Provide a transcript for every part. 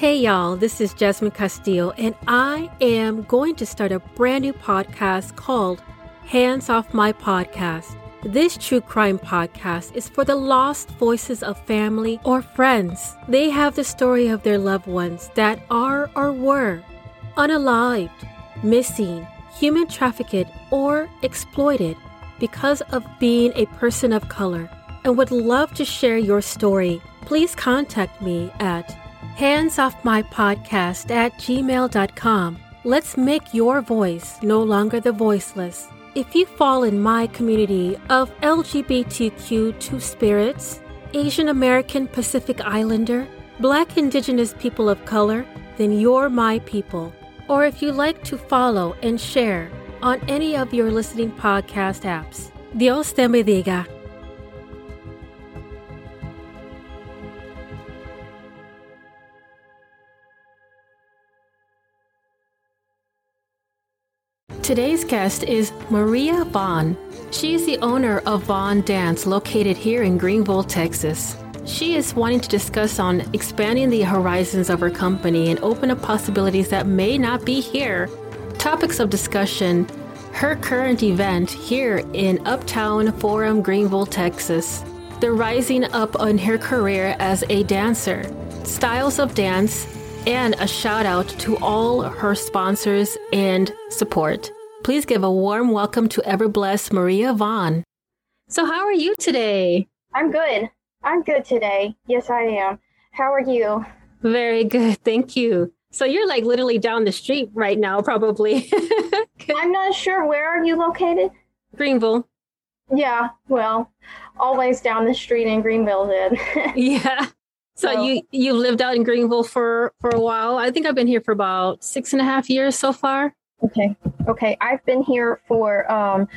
Hey y'all, this is Jasmine Castillo, and I am going to start a brand new podcast called Hands Off My Podcast. This true crime podcast is for the lost voices of family or friends. They have the story of their loved ones that are or were unalived, missing, human trafficked, or exploited because of being a person of color and would love to share your story. Please contact me at handsoffmypodcast at gmail.com. Let's make your voice no longer the voiceless. If you fall in my community of LGBTQ two spirits, Asian American Pacific Islander, Black Indigenous people of color, then you're my people. Or if you like to follow and share on any of your listening podcast apps. Dios te bendiga. Today's guest is Maria Vaughn. She is the owner of Vaughn Dance, located here in Greenville, Texas. She is wanting to discuss on expanding the horizons of her company and open up possibilities that may not be here. Topics of discussion her current event here in Uptown Forum, Greenville, Texas. The rising up on her career as a dancer, styles of dance, and a shout out to all her sponsors and support. Please give a warm welcome to Ever Blessed Maria Vaughn. So, how are you today? I'm good. I'm good today. Yes, I am. How are you? Very good. Thank you. So, you're like literally down the street right now, probably. I'm not sure. Where are you located? Greenville. Yeah, well, always down the street in Greenville then. yeah. So, so you you've lived out in Greenville for for a while. I think I've been here for about six and a half years so far. Okay. Okay. I've been here for um,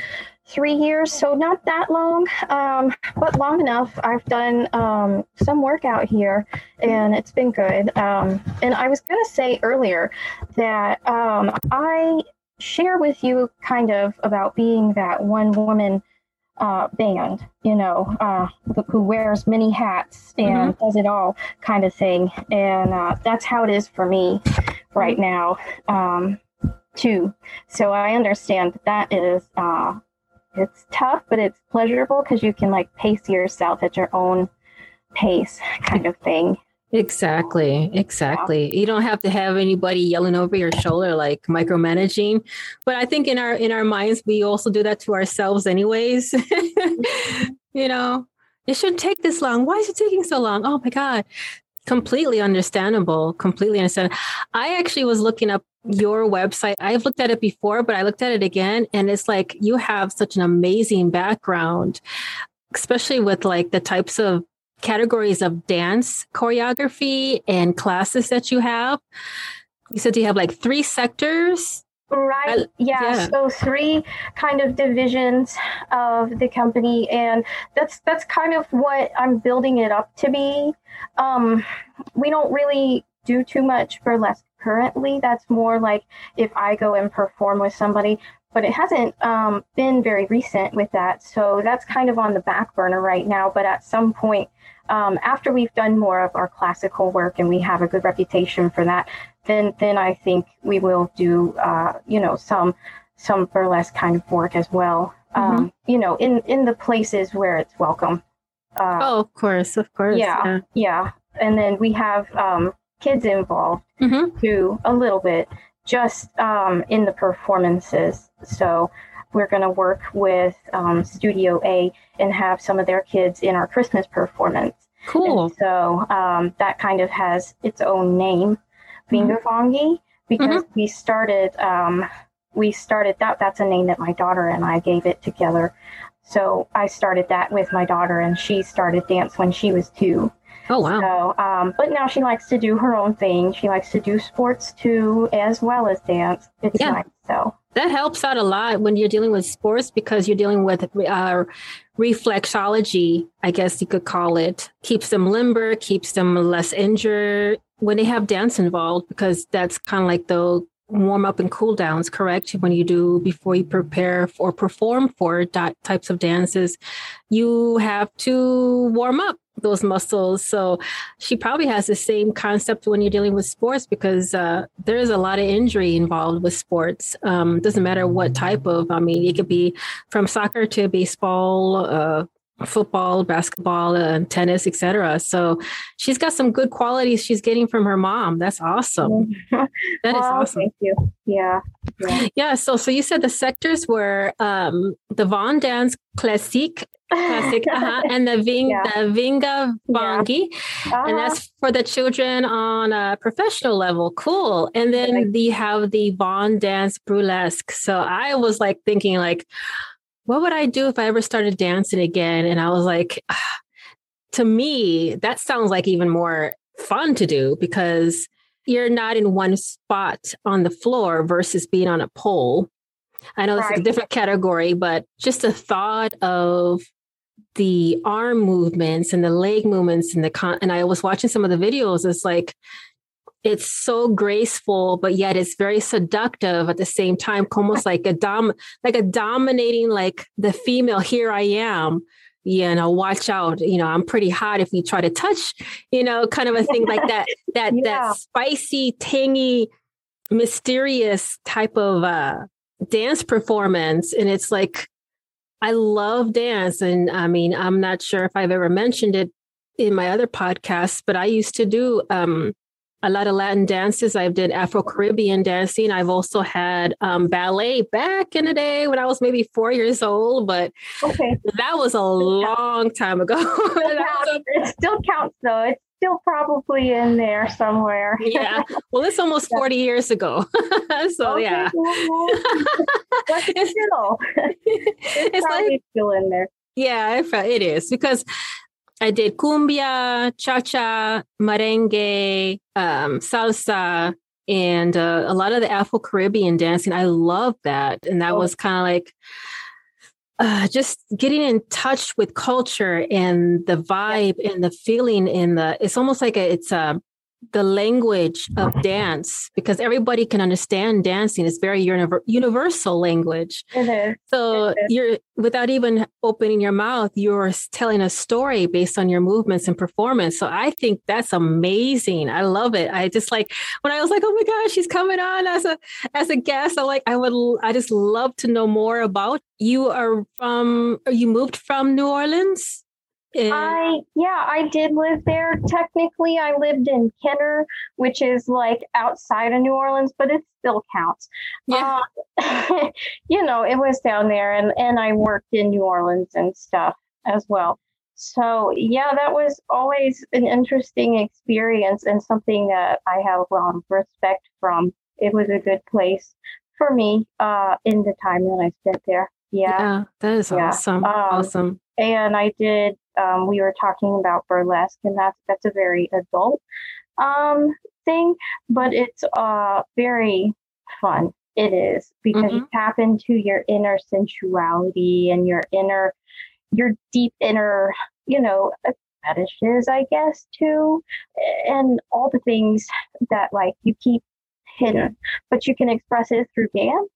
three years, so not that long, um, but long enough. I've done um, some work out here, and it's been good. Um, and I was going to say earlier that um, I share with you kind of about being that one woman uh, band, you know, uh, who wears many hats and mm-hmm. does it all kind of thing. And uh, that's how it is for me right now, um, too. So I understand that, is, uh, it's tough, but it's pleasurable because you can like pace yourself at your own pace kind of thing. Exactly, exactly. Yeah. You don't have to have anybody yelling over your shoulder like micromanaging. But I think in our in our minds we also do that to ourselves anyways. you know, it shouldn't take this long. Why is it taking so long? Oh my god. Completely understandable. Completely understand. I actually was looking up your website. I've looked at it before, but I looked at it again and it's like you have such an amazing background, especially with like the types of categories of dance choreography and classes that you have. You said you have like three sectors. Right. Yeah. yeah. So three kind of divisions of the company, and that's that's kind of what I'm building it up to be. Um, we don't really do too much burlesque currently. That's more like if I go and perform with somebody, but it hasn't um, been very recent with that. So that's kind of on the back burner right now. But at some point, um, after we've done more of our classical work and we have a good reputation for that, then then I think we will do uh, you know some some burlesque kind of work as well. Mm-hmm. Um, you know, in in the places where it's welcome. Uh, oh, of course, of course. Yeah, yeah. yeah. And then we have um, kids involved mm-hmm. too, a little bit, just um, in the performances. So we're going to work with um, Studio A and have some of their kids in our Christmas performance. Cool. And so um, that kind of has its own name, Vingervangi, mm-hmm. because mm-hmm. we started um, we started that. That's a name that my daughter and I gave it together. So I started that with my daughter, and she started dance when she was two. Oh wow! So, um, but now she likes to do her own thing. She likes to do sports too, as well as dance. It's yeah. nice. So that helps out a lot when you're dealing with sports because you're dealing with uh, reflexology, I guess you could call it. Keeps them limber, keeps them less injured when they have dance involved because that's kind of like the warm up and cool downs, correct? When you do before you prepare or perform for types of dances, you have to warm up those muscles. So she probably has the same concept when you're dealing with sports because uh, there is a lot of injury involved with sports. Um, doesn't matter what type of. I mean, it could be from soccer to baseball, uh, football, basketball, and tennis, etc. So she's got some good qualities she's getting from her mom. That's awesome. That well, is awesome. Thank you. Yeah. Yeah. yeah so so you said the sectors were um, the Von Dance Classique. Classic, uh-huh, and the Ving, yeah. the Vinga Vangi, yeah. uh-huh. and that's for the children on a professional level. Cool. And then they have the Von Dance Burlesque. So I was like thinking, like, what would I do if I ever started dancing again? And I was like, ah, to me, that sounds like even more fun to do because you're not in one spot on the floor versus being on a pole. I know right. is a different category, but just the thought of the arm movements and the leg movements and the con and I was watching some of the videos, it's like it's so graceful, but yet it's very seductive at the same time, almost like a dom like a dominating like the female, here I am. You know, watch out. You know, I'm pretty hot if you try to touch, you know, kind of a thing like that, that, yeah. that spicy, tangy, mysterious type of uh dance performance. And it's like, I love dance. And I mean, I'm not sure if I've ever mentioned it in my other podcasts, but I used to do um a lot of Latin dances. I've did Afro Caribbean dancing. I've also had um, ballet back in the day when I was maybe four years old, but okay. that was a long time ago. it still counts though. It's still probably in there somewhere. yeah. Well, it's almost yeah. 40 years ago. so okay, yeah. Well, it's still, it's, it's like, still in there. Yeah, it is because I did cumbia, cha cha, merengue, um, salsa, and uh, a lot of the Afro Caribbean dancing. I love that. And that oh. was kind of like uh, just getting in touch with culture and the vibe and the feeling in the, it's almost like a, it's a, the language of dance because everybody can understand dancing. It's very universal language. Mm-hmm. So mm-hmm. you're without even opening your mouth, you're telling a story based on your movements and performance. So I think that's amazing. I love it. I just like when I was like, oh my gosh, she's coming on as a as a guest. I'm like, I would I just love to know more about you. Are from are you moved from New Orleans? I yeah, I did live there. Technically, I lived in Kenner, which is like outside of New Orleans, but it still counts. Yeah, uh, you know, it was down there, and and I worked in New Orleans and stuff as well. So yeah, that was always an interesting experience and something that I have a lot of respect from. It was a good place for me uh, in the time that I spent there. Yeah, yeah that is yeah. awesome. Um, awesome. And I did um, we were talking about burlesque, and that's that's a very adult um, thing, but it's uh, very fun. It is because mm-hmm. you tap into your inner sensuality and your inner, your deep inner, you know, fetishes, I guess, too, and all the things that like you keep hidden, but you can express it through dance,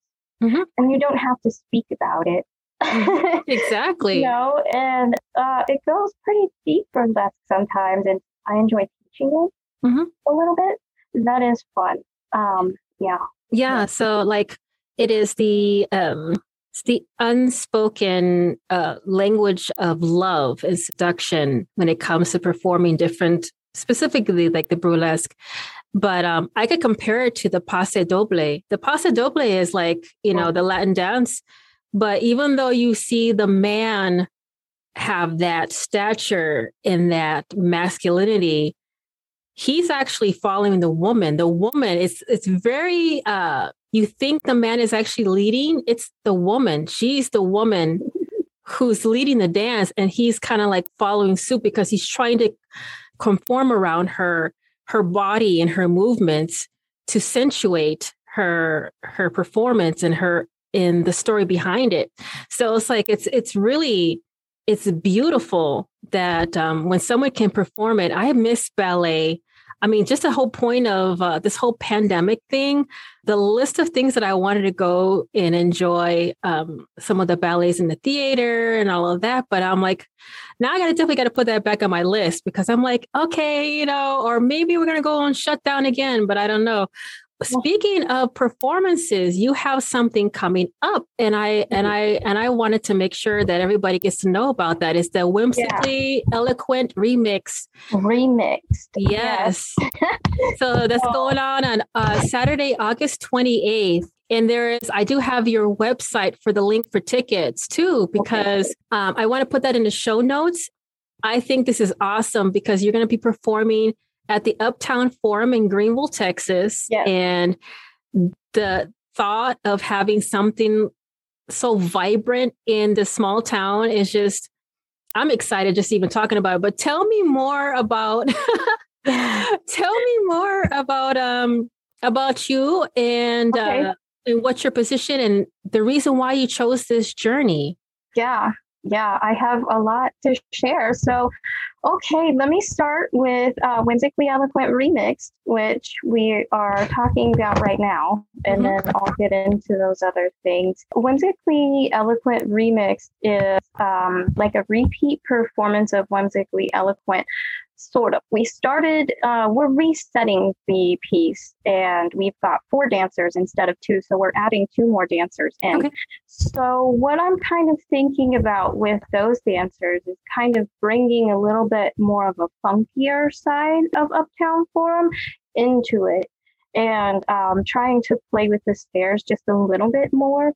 mm-hmm. and you don't have to speak about it. exactly. you know, and uh, it goes pretty deep for left sometimes, and I enjoy teaching it mm-hmm. a little bit. That is fun. Um, yeah. Yeah. So, like, it is the um, it's the unspoken uh, language of love and seduction when it comes to performing different, specifically like the burlesque. But um, I could compare it to the paso doble. The paso doble is like you know the Latin dance but even though you see the man have that stature and that masculinity, he's actually following the woman. The woman is it's very uh you think the man is actually leading, it's the woman. She's the woman who's leading the dance and he's kind of like following suit because he's trying to conform around her her body and her movements to accentuate her her performance and her in the story behind it. So it's like it's it's really it's beautiful that um, when someone can perform it. I miss ballet. I mean, just the whole point of uh, this whole pandemic thing, the list of things that I wanted to go and enjoy um, some of the ballets in the theater and all of that. But I'm like, now I got to definitely got to put that back on my list because I'm like, okay, you know, or maybe we're going to go on shutdown again, but I don't know. Speaking of performances, you have something coming up, and I and mm-hmm. I and I wanted to make sure that everybody gets to know about that. It's the whimsically yeah. eloquent remix. Remixed. Yes. yes. so that's going on on uh, Saturday, August twenty eighth. And there is, I do have your website for the link for tickets too, because okay. um, I want to put that in the show notes. I think this is awesome because you're going to be performing at the Uptown Forum in Greenville, Texas. Yes. And the thought of having something so vibrant in this small town is just, I'm excited just even talking about it. But tell me more about, tell me more about, um, about you and, okay. uh, and what's your position and the reason why you chose this journey. Yeah yeah, I have a lot to share. So, okay, let me start with uh, Whimsically Eloquent Remix, which we are talking about right now, and mm-hmm. then I'll get into those other things. Whimsically Eloquent Remix is um, like a repeat performance of Whimsically Eloquent sort of. We started, uh, we're resetting the piece and we've got four dancers instead of two. So we're adding two more dancers in. Okay. So, what I'm kind of thinking about with those dancers is kind of bringing a little bit more of a funkier side of Uptown Forum into it and um, trying to play with the stairs just a little bit more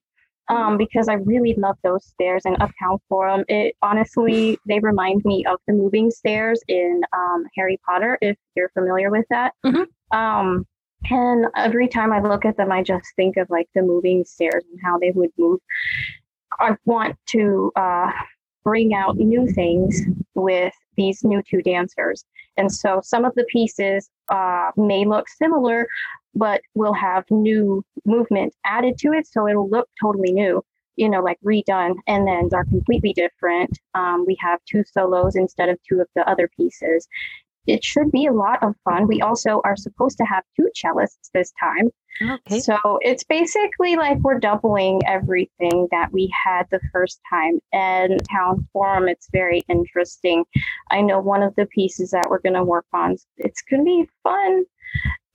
um, because I really love those stairs in Uptown Forum. It honestly, they remind me of the moving stairs in um, Harry Potter, if you're familiar with that. Mm-hmm. Um, and every time I look at them, I just think of like the moving stairs and how they would move. I want to uh, bring out new things with these new two dancers. And so some of the pieces uh, may look similar, but will have new movement added to it. So it'll look totally new, you know, like redone. And then are completely different. Um, we have two solos instead of two of the other pieces. It should be a lot of fun. We also are supposed to have two cellists this time. Okay. So it's basically like we're doubling everything that we had the first time. And Town Forum, it's very interesting. I know one of the pieces that we're going to work on, it's going to be fun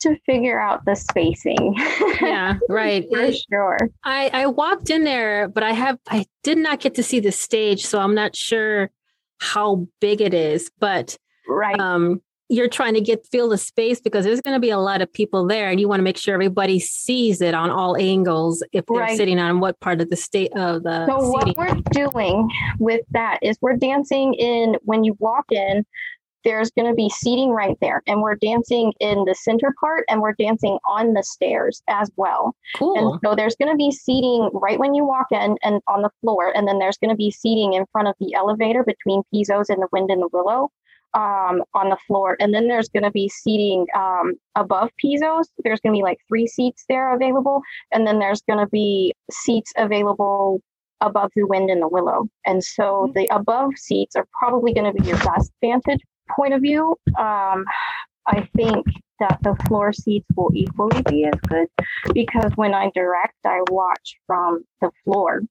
to figure out the spacing. yeah, right. For it, sure. I, I walked in there, but I have I did not get to see the stage, so I'm not sure how big it is. But right. um you're trying to get feel the space because there's going to be a lot of people there and you want to make sure everybody sees it on all angles if they're right. sitting on what part of the state of the so seating. what we're doing with that is we're dancing in when you walk in there's going to be seating right there and we're dancing in the center part and we're dancing on the stairs as well cool. and so there's going to be seating right when you walk in and on the floor and then there's going to be seating in front of the elevator between Pizzo's and the wind and the willow um, on the floor and then there's going to be seating um, above Pizzo's there's going to be like three seats there available and then there's going to be seats available above the wind and the willow. And so mm-hmm. the above seats are probably going to be your best vantage point of view, um, I think that the floor seats will equally be as good because when I direct, I watch from the floor.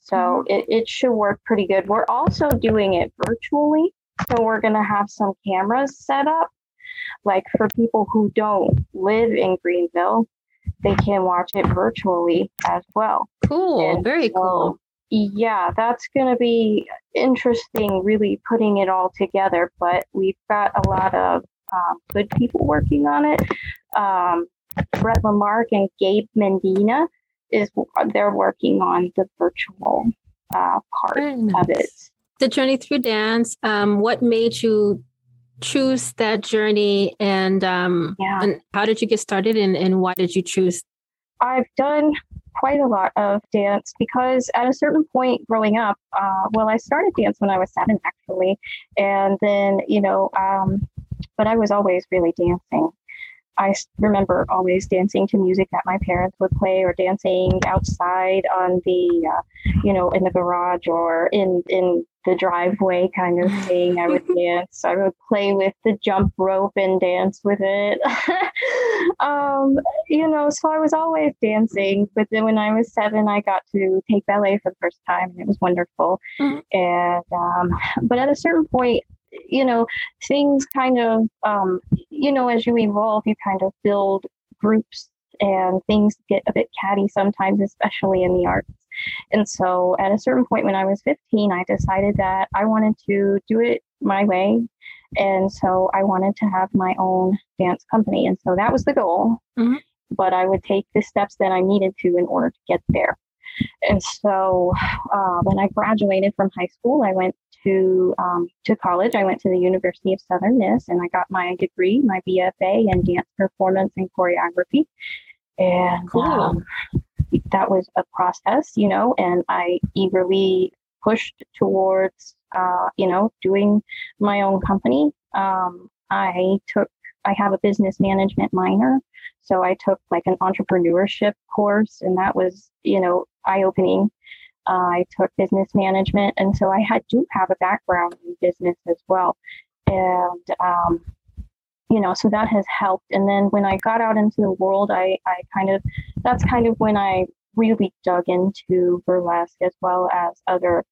So mm-hmm. it, it should work pretty good. We're also doing it virtually. So we're going to have some cameras set up. Like for people who don't live in Greenville, they can watch it virtually as well. Cool. And Very so, cool yeah, that's going to be interesting, really putting it all together. But we've got a lot of um, good people working on it. Um, Brett Lamarck and Gabe Mendina is they're working on the virtual uh, part nice. of it. The journey through dance. Um, what made you choose that journey, and, um, yeah. and how did you get started, and, and why did you choose? I've done quite a lot of dance because at a certain point growing up, uh, well, I started dance when I was seven actually, and then you know, um, but I was always really dancing. I remember always dancing to music that my parents would play, or dancing outside on the, uh, you know, in the garage or in in the driveway kind of thing. I would dance. I would play with the jump rope and dance with it. um, you know, so I was always dancing. But then when I was seven, I got to take ballet for the first time, and it was wonderful. Mm-hmm. And um, but at a certain point, you know, things kind of, um, you know, as you evolve, you kind of build groups and things get a bit catty sometimes, especially in the arts. And so at a certain point when I was 15, I decided that I wanted to do it my way. And so I wanted to have my own dance company. And so that was the goal. Mm-hmm. But I would take the steps that I needed to in order to get there. And so uh, when I graduated from high school, I went to um, to college. I went to the University of Southern Miss, and I got my degree, my BFA in dance performance and choreography. And cool. um, that was a process, you know, and I eagerly pushed towards, uh, you know, doing my own company. Um, I took, I have a business management minor. So I took like an entrepreneurship course, and that was, you know, eye opening. Uh, I took business management, and so I had to have a background in business as well. And um, you know, so that has helped. And then when I got out into the world, I, I kind of, that's kind of when I really dug into burlesque as well as other,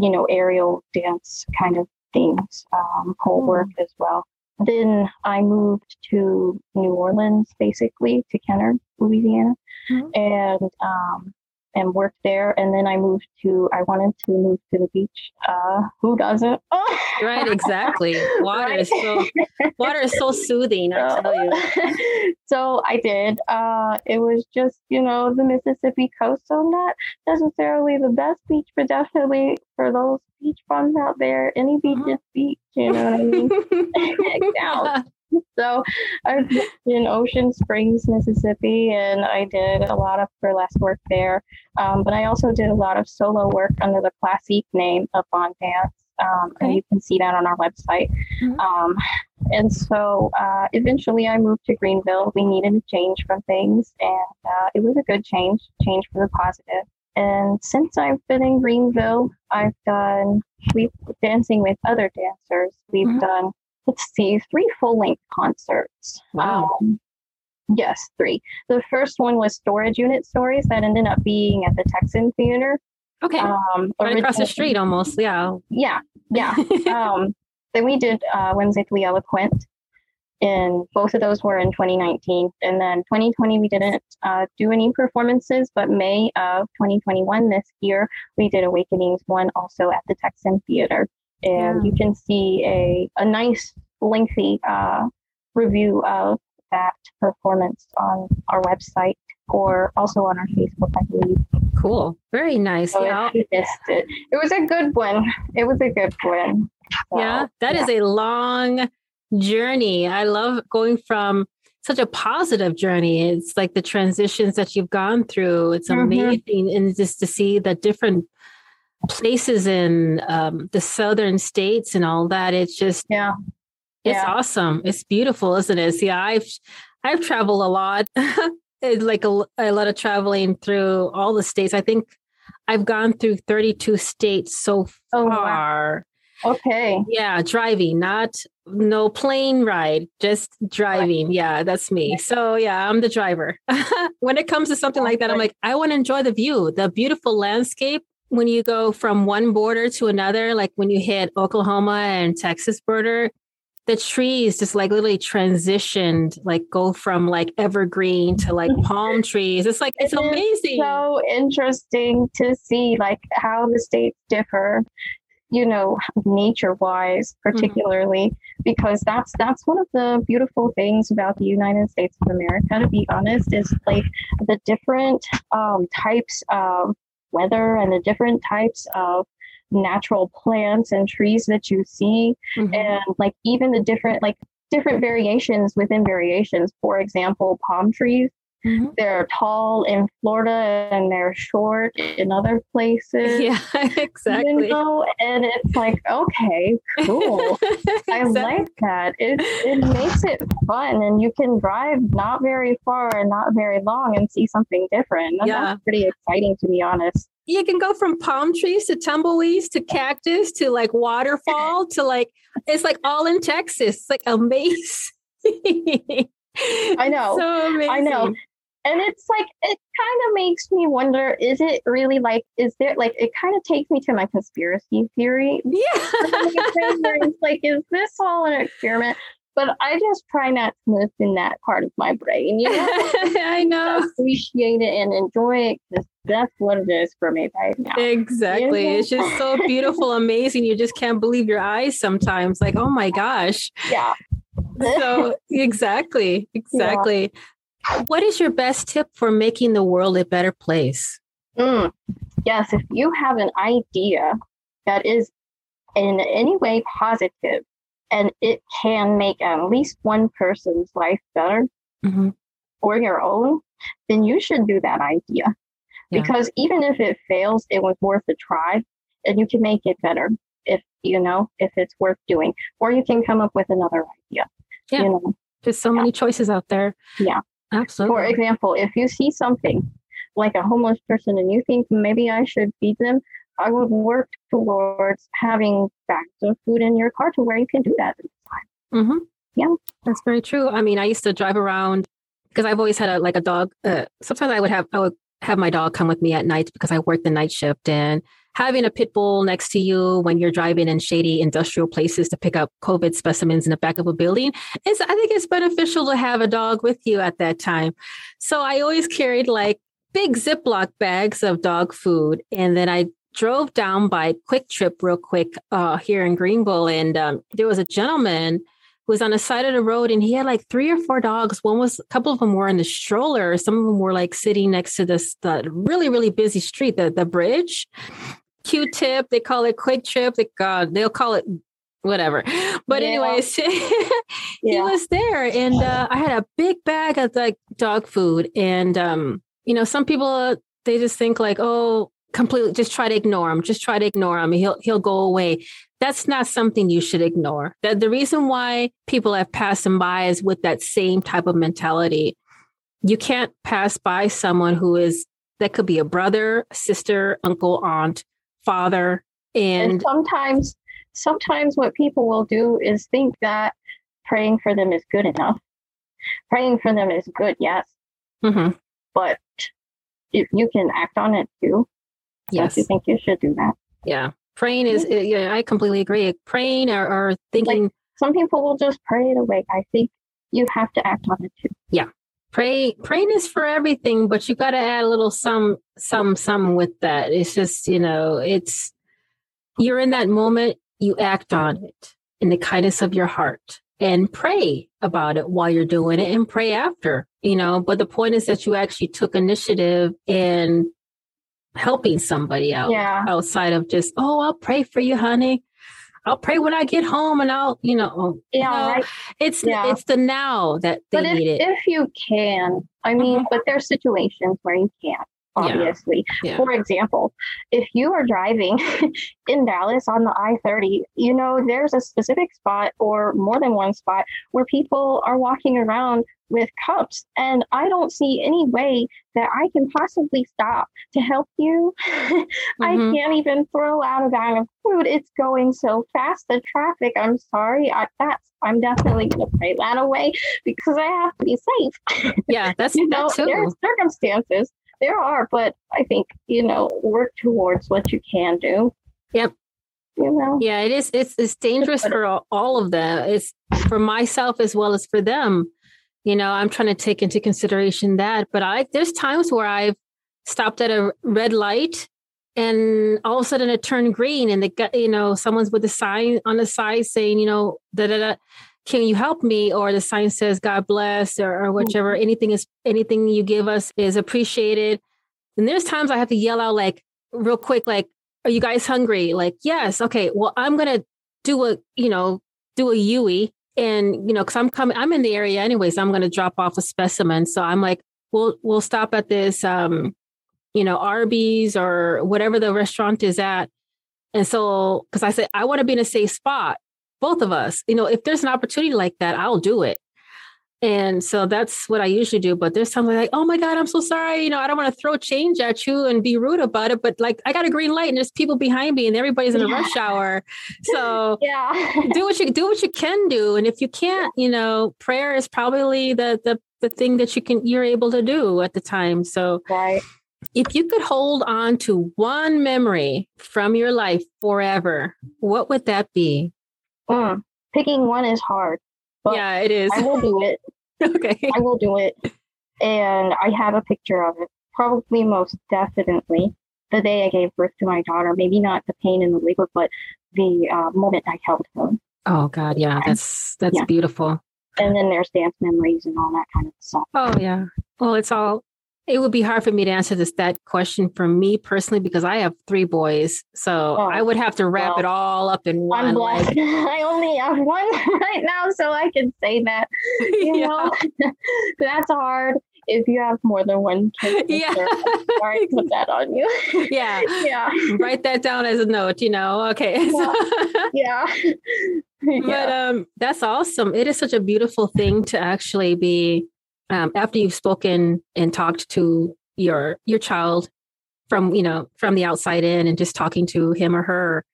you know, aerial dance kind of things, um, pole mm. work as well. Then I moved to New Orleans, basically to Kenner, Louisiana, mm-hmm. and um, and worked there. And then I moved to, I wanted to move to the beach. Uh, who doesn't? right, exactly. Water right. is so, water is so soothing, I tell you. so I did. Uh, it was just, you know, the Mississippi coast. So not necessarily the best beach, but definitely for those beach bums out there, any beach uh-huh. is beach, you know what I mean? so I've been in Ocean Springs, Mississippi, and I did a lot of burlesque work there. Um, but I also did a lot of solo work under the classic name of Von Dance. Um, okay. And you can see that on our website. Mm-hmm. Um, and so uh, eventually I moved to Greenville. We needed a change from things, and uh, it was a good change, change for the positive. And since I've been in Greenville, I've done we've dancing with other dancers. We've mm-hmm. done let's see, three full length concerts. Wow. Um, yes, three. The first one was Storage Unit Stories that ended up being at the Texan Theater. Okay. Um, right across the street almost. Yeah. Yeah. Yeah. um, then we did uh, Whimsically Eloquent. And both of those were in 2019. And then 2020, we didn't uh, do any performances, but May of 2021, this year, we did Awakenings one also at the Texan Theater and yeah. you can see a, a nice lengthy uh, review of that performance on our website or also on our Facebook, I believe. Cool. Very nice. So yeah. It, it. it was a good one. It was a good one. So, yeah, that yeah. is a long journey. I love going from such a positive journey. It's like the transitions that you've gone through. It's mm-hmm. amazing. Mm-hmm. And just to see the different places in um, the southern states and all that. It's just yeah, it's yeah. awesome. It's beautiful, isn't it? See, I've I've traveled a lot, like a, a lot of traveling through all the states. I think I've gone through 32 states so far. Oh, wow. Okay. Yeah, driving, not no plane ride, just driving. Yeah, that's me. So yeah, I'm the driver. when it comes to something like that, I'm like, I want to enjoy the view, the beautiful landscape when you go from one border to another, like when you hit Oklahoma and Texas border, the trees just like literally transitioned, like go from like evergreen to like palm trees. It's like it's it amazing. So interesting to see like how the states differ, you know, nature wise, mm-hmm. particularly, mm-hmm. because that's that's one of the beautiful things about the United States of America, to be honest, is like the different um, types of weather and the different types of natural plants and trees that you see mm-hmm. and like even the different like different variations within variations for example palm trees Mm-hmm. They're tall in Florida and they're short in other places. Yeah, exactly. You know? And it's like, okay, cool. exactly. I like that. It it makes it fun and you can drive not very far and not very long and see something different. And yeah. That's pretty exciting to be honest. You can go from palm trees to tumbleweeds to cactus to like waterfall to like it's like all in Texas. It's like amazing. I know. So. I know and it's like it kind of makes me wonder is it really like is there like it kind of takes me to my conspiracy theory yeah it's like is this all an experiment but I just try not to move in that part of my brain. You know, I know. Appreciate it and enjoy it because that's what it is for me right now. Exactly. You know? It's just so beautiful, amazing. You just can't believe your eyes sometimes. Like, oh my gosh. Yeah. so exactly, exactly. Yeah. What is your best tip for making the world a better place? Mm, yes, if you have an idea that is in any way positive and it can make at least one person's life better mm-hmm. or your own, then you should do that idea. Yeah. Because even if it fails, it was worth a try and you can make it better if you know if it's worth doing. Or you can come up with another idea. Yeah. You know? There's so yeah. many choices out there. Yeah. Absolutely. For example, if you see something like a homeless person and you think maybe I should feed them, I would work towards having bags of food in your car to where you can do that Mm-hmm. Yeah, that's very true. I mean, I used to drive around because I've always had a like a dog. Uh, sometimes I would have I would have my dog come with me at night because I work the night shift, and having a pit bull next to you when you're driving in shady industrial places to pick up COVID specimens in the back of a building is, I think it's beneficial to have a dog with you at that time. So I always carried like big Ziploc bags of dog food. And then I drove down by QuikTrip real quick uh, here in Greenville. And um, there was a gentleman who was on the side of the road and he had like three or four dogs. One was a couple of them were in the stroller. Some of them were like sitting next to this the really, really busy street, the, the bridge. Q-tip. They call it QuikTrip. They, God, they'll call it whatever. But yeah. anyways, he yeah. was there, and uh, I had a big bag of like dog food, and um, you know, some people uh, they just think like, oh, completely, just try to ignore him. Just try to ignore him. He'll he'll go away. That's not something you should ignore. The, the reason why people have passed him by is with that same type of mentality. You can't pass by someone who is that could be a brother, sister, uncle, aunt, father. And, and sometimes sometimes what people will do is think that praying for them is good enough. Praying for them is good yes. Mm-hmm. but if you can act on it too. Yes you think you should do that? Yeah. Praying is yeah i completely agree. Praying or, or thinking like some people will just pray it away. I think you have to act on it too. Yeah pray praying is for everything but you got to add a little some some some with that it's just you know it's you're in that moment you act on it in the kindness of your heart and pray about it while you're doing it and pray after you know but the point is that you actually took initiative in helping somebody out yeah. outside of just oh i'll pray for you honey I'll pray when I get home and I'll, you know, yeah, right. it's yeah. it's the now that they but if, need it. If you can, I mean, mm-hmm. but there's situations where you can't obviously. Yeah. Yeah. For example, if you are driving in Dallas on the I 30, you know, there's a specific spot or more than one spot where people are walking around with cups. And I don't see any way that I can possibly stop to help you. mm-hmm. I can't even throw out a bag of food. It's going so fast. The traffic, I'm sorry. I, that's I'm definitely going to pray that away because I have to be safe. Yeah, that's you know, that there are circumstances. There are, but I think you know, work towards what you can do. Yep. You know. Yeah, it is. It's it's dangerous for all, all of them. It's for myself as well as for them you know i'm trying to take into consideration that but i there's times where i've stopped at a red light and all of a sudden it turned green and the you know someone's with a sign on the side saying you know da, da, da, can you help me? Or the sign says god bless or, or whichever mm-hmm. anything is anything you give us is appreciated. And there's times i have to yell out like real quick like are you guys hungry? Like yes okay well i'm gonna do a you know do a UE and you know because i'm coming i'm in the area anyways i'm going to drop off a specimen. So i'm like we'll we'll stop at this um you know arby's or whatever the restaurant is at. And so because i said i want to be in a safe spot both of us you know if there's an opportunity like that i'll do it and so that's what I usually do. But there's something like, oh my God, I'm so sorry. You know, I don't want to throw change at you and be rude about it. But like, I got a green light and there's people behind me and everybody's in a rush hour. So yeah, do what you do what you can do. And if you can't, you know, prayer is probably the the the thing that you can you're able to do at the time. So right. If you could hold on to one memory from your life forever, what would that be? Mm, picking one is hard. yeah, it is. I will do it. okay. I will do it. And I have a picture of it. Probably most definitely the day I gave birth to my daughter. Maybe not the pain in the labor, but the uh, moment I held her. Oh God, yeah, that's that's yeah. beautiful. And then there's dance memories and all that kind of stuff. Oh yeah. Well, it's all it would be hard for me to answer this that question for me personally because I have three boys, so oh, I would have to wrap well, it all up in one. I'm blessed. Like, I only have one right now, so I can say that. You yeah. know, that's hard. If you have more than one kid, yeah, sorry, put that on you. yeah, yeah. Write that down as a note. You know, okay. Yeah. yeah. yeah. But um, that's awesome. It is such a beautiful thing to actually be um, after you've spoken and talked to your your child from you know from the outside in and just talking to him or her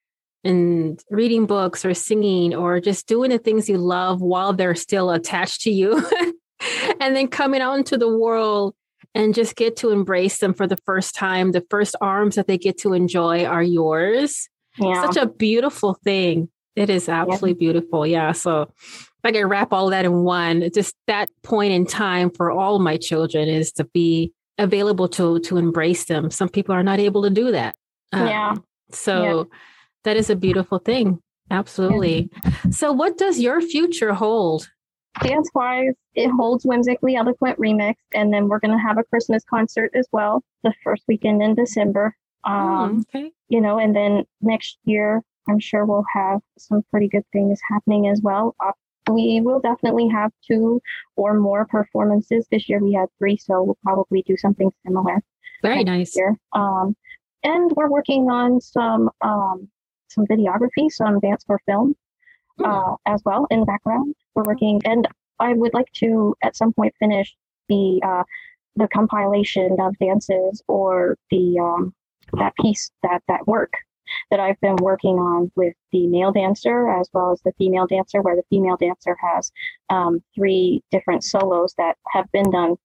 and reading books or singing or just doing the things you love while they're still attached to you and then coming out into the world and just get to embrace them for the first time. The first arms that they get to enjoy are yours. Yeah. such a beautiful thing. It is absolutely yeah. beautiful. Yeah. So I could wrap all that in one, just that point in time for all my children is to be available to to embrace them. Some people are not able to do that. Um, yeah. So yeah. that is a beautiful thing. Absolutely. Yeah. So what does your future hold? Dance wise, it holds Whimsically Eloquent Remix, and then we're going to have a Christmas concert as well, the first weekend in December. Um, mm, okay. You know, and then next year, I'm sure we'll have some pretty good things happening as well we will definitely have two or more performances. This year we had three, so we'll probably do something similar. Very nice. Year. Um, and we're working on some um, some videography, some dance for film mm. uh, as well in the background. We're working, and I would like to at some point finish the uh, the compilation of dances or the um, that piece that that work that I've been working on with the male dancer as well as the female dancer, where the female dancer has um, three different solos that have been done.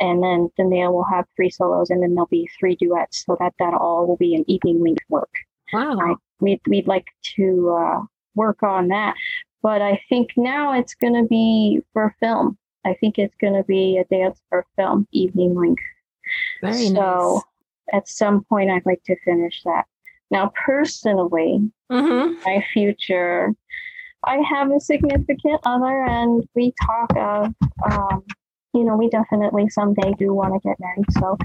And then the male will have three solos, and then there'll be three duets, so that that all will be an evening length work. Wow. I, we'd, we'd like to uh, work on that. But I think now it's going to be for film. I think it's going to be a dance for film evening length. Very so nice. at some point, I'd like to finish that. Now, personally, mm-hmm. my future, I have a significant other, and we talk of, um, you know, we definitely someday do want to get married. So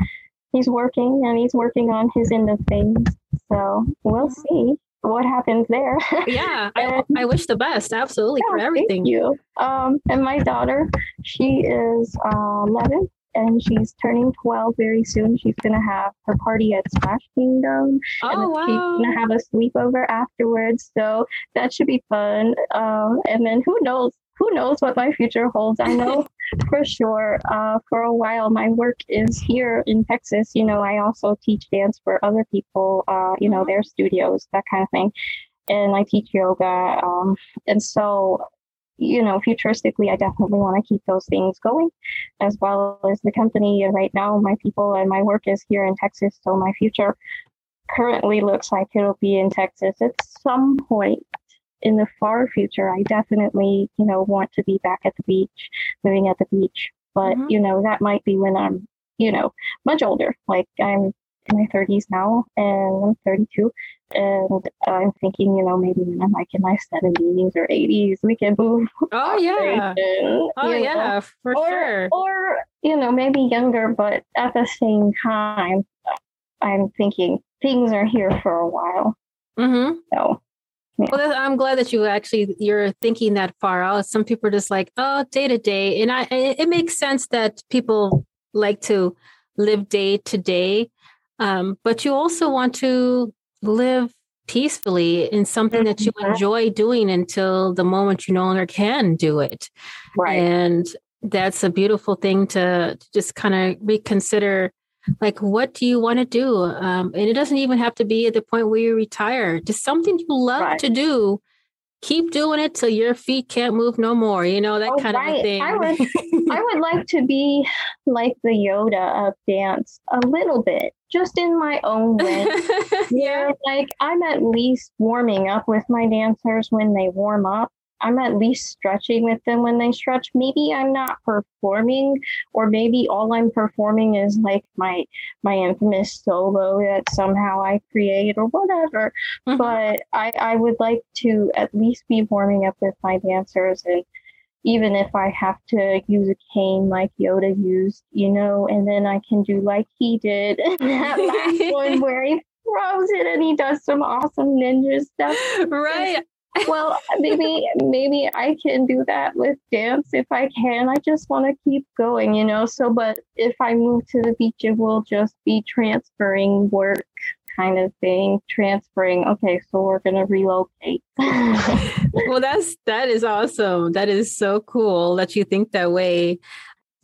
he's working and he's working on his end of things. So we'll see what happens there. yeah, I, I, wish the best. Absolutely yeah, for everything. Thank you. Um, and my daughter, she is uh, 11 and she's turning 12 very soon. She's going to have her party at Splash Kingdom. Oh, and wow. She's going to have a sleepover afterwards. So that should be fun. Um, and then who knows? Who knows what my future holds? I know for sure. Uh, for a while, my work is here in Texas. You know, I also teach dance for other people, uh, you know, their studios, that kind of thing. And I teach yoga. Um, and so you know, futuristically, I definitely want to keep those things going, as well as the company. And right now, my people and my work is here in Texas, so my future currently looks like it'll be in Texas at some point in the far future. I definitely, you know, want to be back at the beach, living at the beach. But mm-hmm. you know, that might be when I'm, you know, much older. Like I'm my 30s now, and I'm 32. And I'm thinking, you know, maybe when I'm like in my 70s or 80s, we can move. Oh, yeah. oh, yeah, know. for or, sure. Or, you know, maybe younger, but at the same time, I'm thinking things are here for a while. Mm-hmm. So, yeah. Well, I'm glad that you actually you're thinking that far out. Some people are just like, oh, day to day, and I it makes sense that people like to live day to day, um, but you also want to live peacefully in something that you mm-hmm. enjoy doing until the moment you no longer can do it. Right. And that's a beautiful thing to, to just kind of reconsider like what do you want to do um, and it doesn't even have to be at the point where you retire just something you love right. to do keep doing it till your feet can't move no more you know that oh, kind right. of thing I would, I would like to be like the yoda of dance a little bit just in my own way yeah like i'm at least warming up with my dancers when they warm up I'm at least stretching with them when they stretch. Maybe I'm not performing, or maybe all I'm performing is like my my infamous solo that somehow I create or whatever. Mm-hmm. But I, I would like to at least be warming up with my dancers and even if I have to use a cane like Yoda used, you know, and then I can do like he did that last one where he throws it and he does some awesome ninja stuff. Right well, maybe maybe I can do that with dance if I can. I just want to keep going, you know. So, but if I move to the beach, it will just be transferring work kind of thing, transferring. Okay, so we're gonna relocate. well, that's that is awesome. That is so cool that you think that way.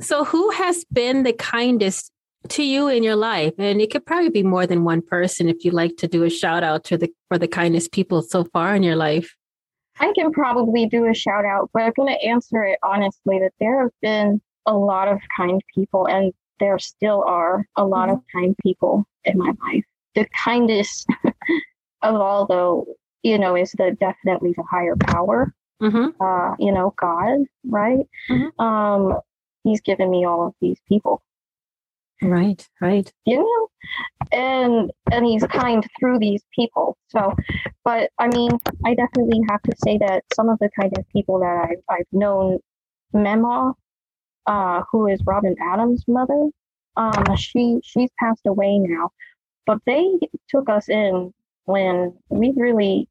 So, who has been the kindest to you in your life and it could probably be more than one person if you like to do a shout out to the for the kindest people so far in your life i can probably do a shout out but i'm going to answer it honestly that there have been a lot of kind people and there still are a lot mm-hmm. of kind people in my life the kindest of all though you know is the definitely the higher power mm-hmm. uh you know god right mm-hmm. um he's given me all of these people Right, right. You know, and and he's kind through these people. So, but I mean, I definitely have to say that some of the kind of people that I've I've known, Mema, uh, who is Robin Adams' mother, um, she she's passed away now, but they took us in when we really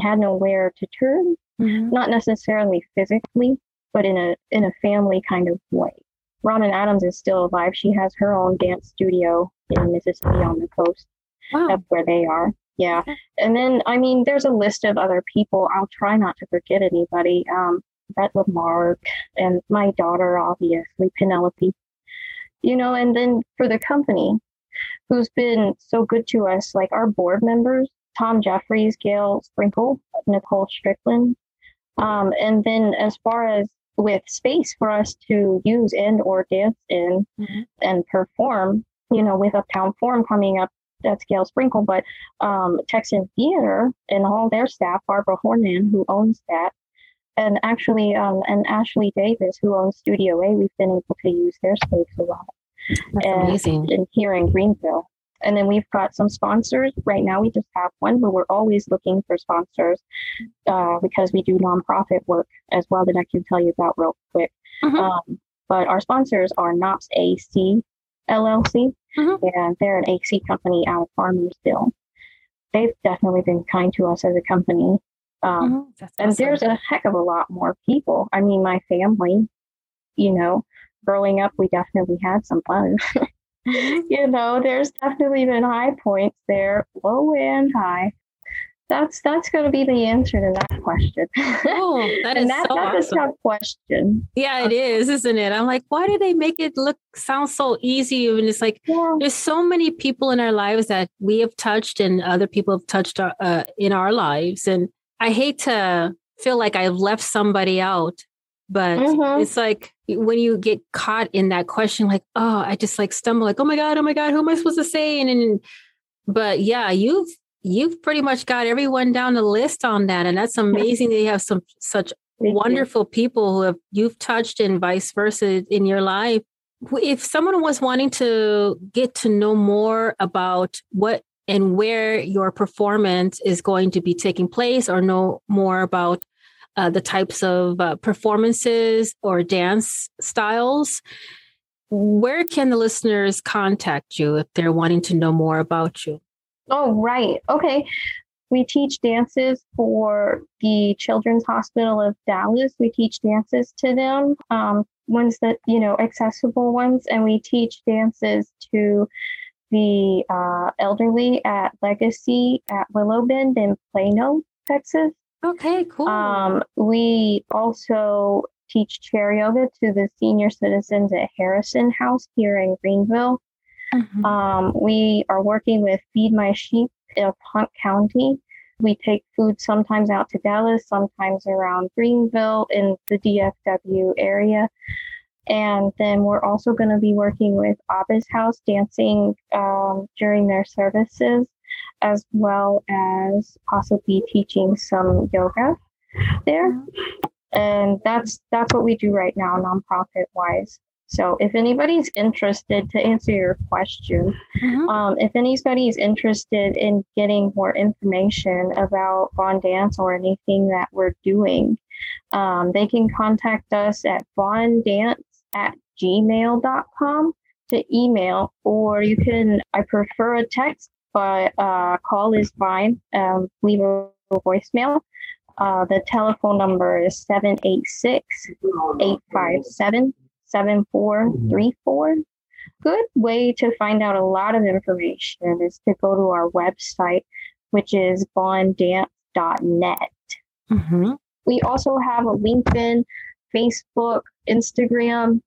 had nowhere to turn, mm-hmm. not necessarily physically, but in a in a family kind of way. Robin Adams is still alive. She has her own dance studio in Mississippi on the coast. Wow. That's where they are. Yeah. And then, I mean, there's a list of other people. I'll try not to forget anybody. Um, Brett Lamarck and my daughter, obviously, Penelope. You know, and then for the company who's been so good to us, like our board members, Tom Jeffries, Gail Sprinkle, Nicole Strickland. Um, and then as far as with space for us to use and or dance in mm-hmm. and perform you know with uptown forum coming up that's Gail Sprinkle, but um, Texan Theater and all their staff, Barbara Hornan, who owns that, and actually, um, and Ashley Davis, who owns Studio A, we've been able to use their space a lot. That's and, amazing. And here in Greenville. And then we've got some sponsors. Right now, we just have one, but we're always looking for sponsors uh, because we do nonprofit work as well that I can tell you about real quick. Mm-hmm. Um, but our sponsors are Knops AC LLC, mm-hmm. and they're an AC company out of Farmersville. They've definitely been kind to us as a company. Um, mm-hmm. And awesome. there's a heck of a lot more people. I mean, my family, you know, growing up, we definitely had some fun. you know, there's definitely been high points there, low and high. That's that's going to be the answer to that question. Oh, that is that, so that's awesome. a tough question. Yeah, it is, isn't it? I'm like, why do they make it look sound so easy? And it's like yeah. there's so many people in our lives that we have touched, and other people have touched uh, in our lives. And I hate to feel like I've left somebody out, but mm-hmm. it's like when you get caught in that question, like, oh, I just like stumble, like, oh my God, oh my God, who am I supposed to say? And, and but yeah, you've you've pretty much got everyone down the list on that. And that's amazing that you have some such Thank wonderful you. people who have you've touched and vice versa in your life. If someone was wanting to get to know more about what and where your performance is going to be taking place or know more about uh, the types of uh, performances or dance styles. Where can the listeners contact you if they're wanting to know more about you? Oh, right. Okay. We teach dances for the Children's Hospital of Dallas. We teach dances to them. Um, ones that you know accessible ones, and we teach dances to the uh, elderly at Legacy at Willow Bend in Plano, Texas. Okay, cool. Um, we also teach chair yoga to the senior citizens at Harrison House here in Greenville. Mm-hmm. Um, we are working with Feed My Sheep of Hunt County. We take food sometimes out to Dallas, sometimes around Greenville in the DFW area. And then we're also going to be working with Abba's House dancing um, during their services, as well as possibly teaching some yoga there. And that's that's what we do right now, nonprofit wise. So if anybody's interested to answer your question, mm-hmm. um, if anybody's interested in getting more information about Vaughn Dance or anything that we're doing, um, they can contact us at vaughndance at gmail.com to email, or you can, I prefer a text, but uh, call is fine. Um, leave a voicemail. Uh, the telephone number is 786 857 7434. Good way to find out a lot of information is to go to our website, which is vaughndance.net. Mm-hmm. We also have a LinkedIn, Facebook, Instagram,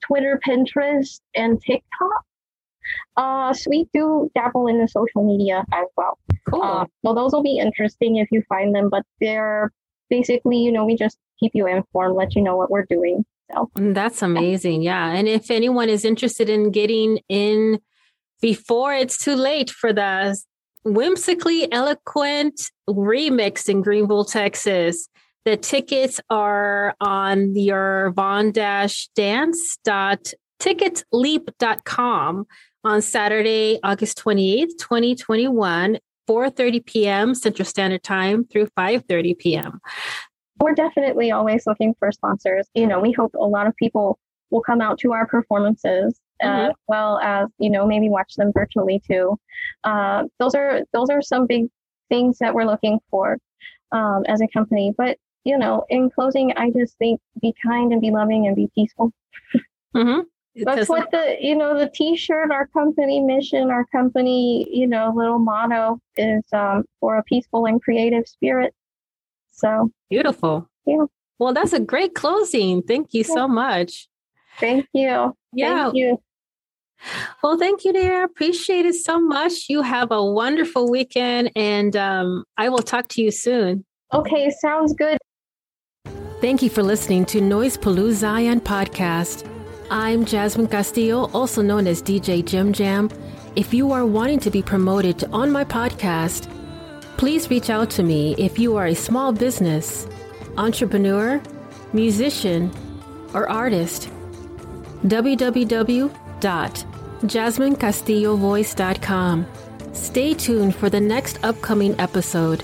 Twitter, Pinterest, and TikTok. Uh, so we do dabble in the social media as well. Cool. Uh, so those will be interesting if you find them, but they're basically, you know, we just keep you informed, let you know what we're doing. So mm, that's amazing. Yeah. And if anyone is interested in getting in before it's too late for the whimsically eloquent remix in Greenville, Texas, the tickets are on your Vaughn Dash Dance dot ticketleap.com on Saturday, August 28th, 2021, 4:30 p.m. Central Standard Time through 5:30 p.m. We're definitely always looking for sponsors. You know, we hope a lot of people will come out to our performances mm-hmm. as well as you know maybe watch them virtually too. Uh, those are those are some big things that we're looking for um, as a company. But you know, in closing, I just think be kind and be loving and be peaceful. mm-hmm. That's what the you know the T-shirt, our company mission, our company you know little motto is um, for a peaceful and creative spirit. So beautiful. Yeah. Well, that's a great closing. Thank you yeah. so much. Thank you. Yeah. Thank you. Well, thank you, dear. Appreciate it so much. You have a wonderful weekend, and um, I will talk to you soon. Okay, sounds good. Thank you for listening to Noise Palooza Zion podcast. I'm Jasmine Castillo, also known as DJ Jim Jam. If you are wanting to be promoted on my podcast, please reach out to me if you are a small business, entrepreneur, musician, or artist. www.jasminecastillovoice.com. Stay tuned for the next upcoming episode.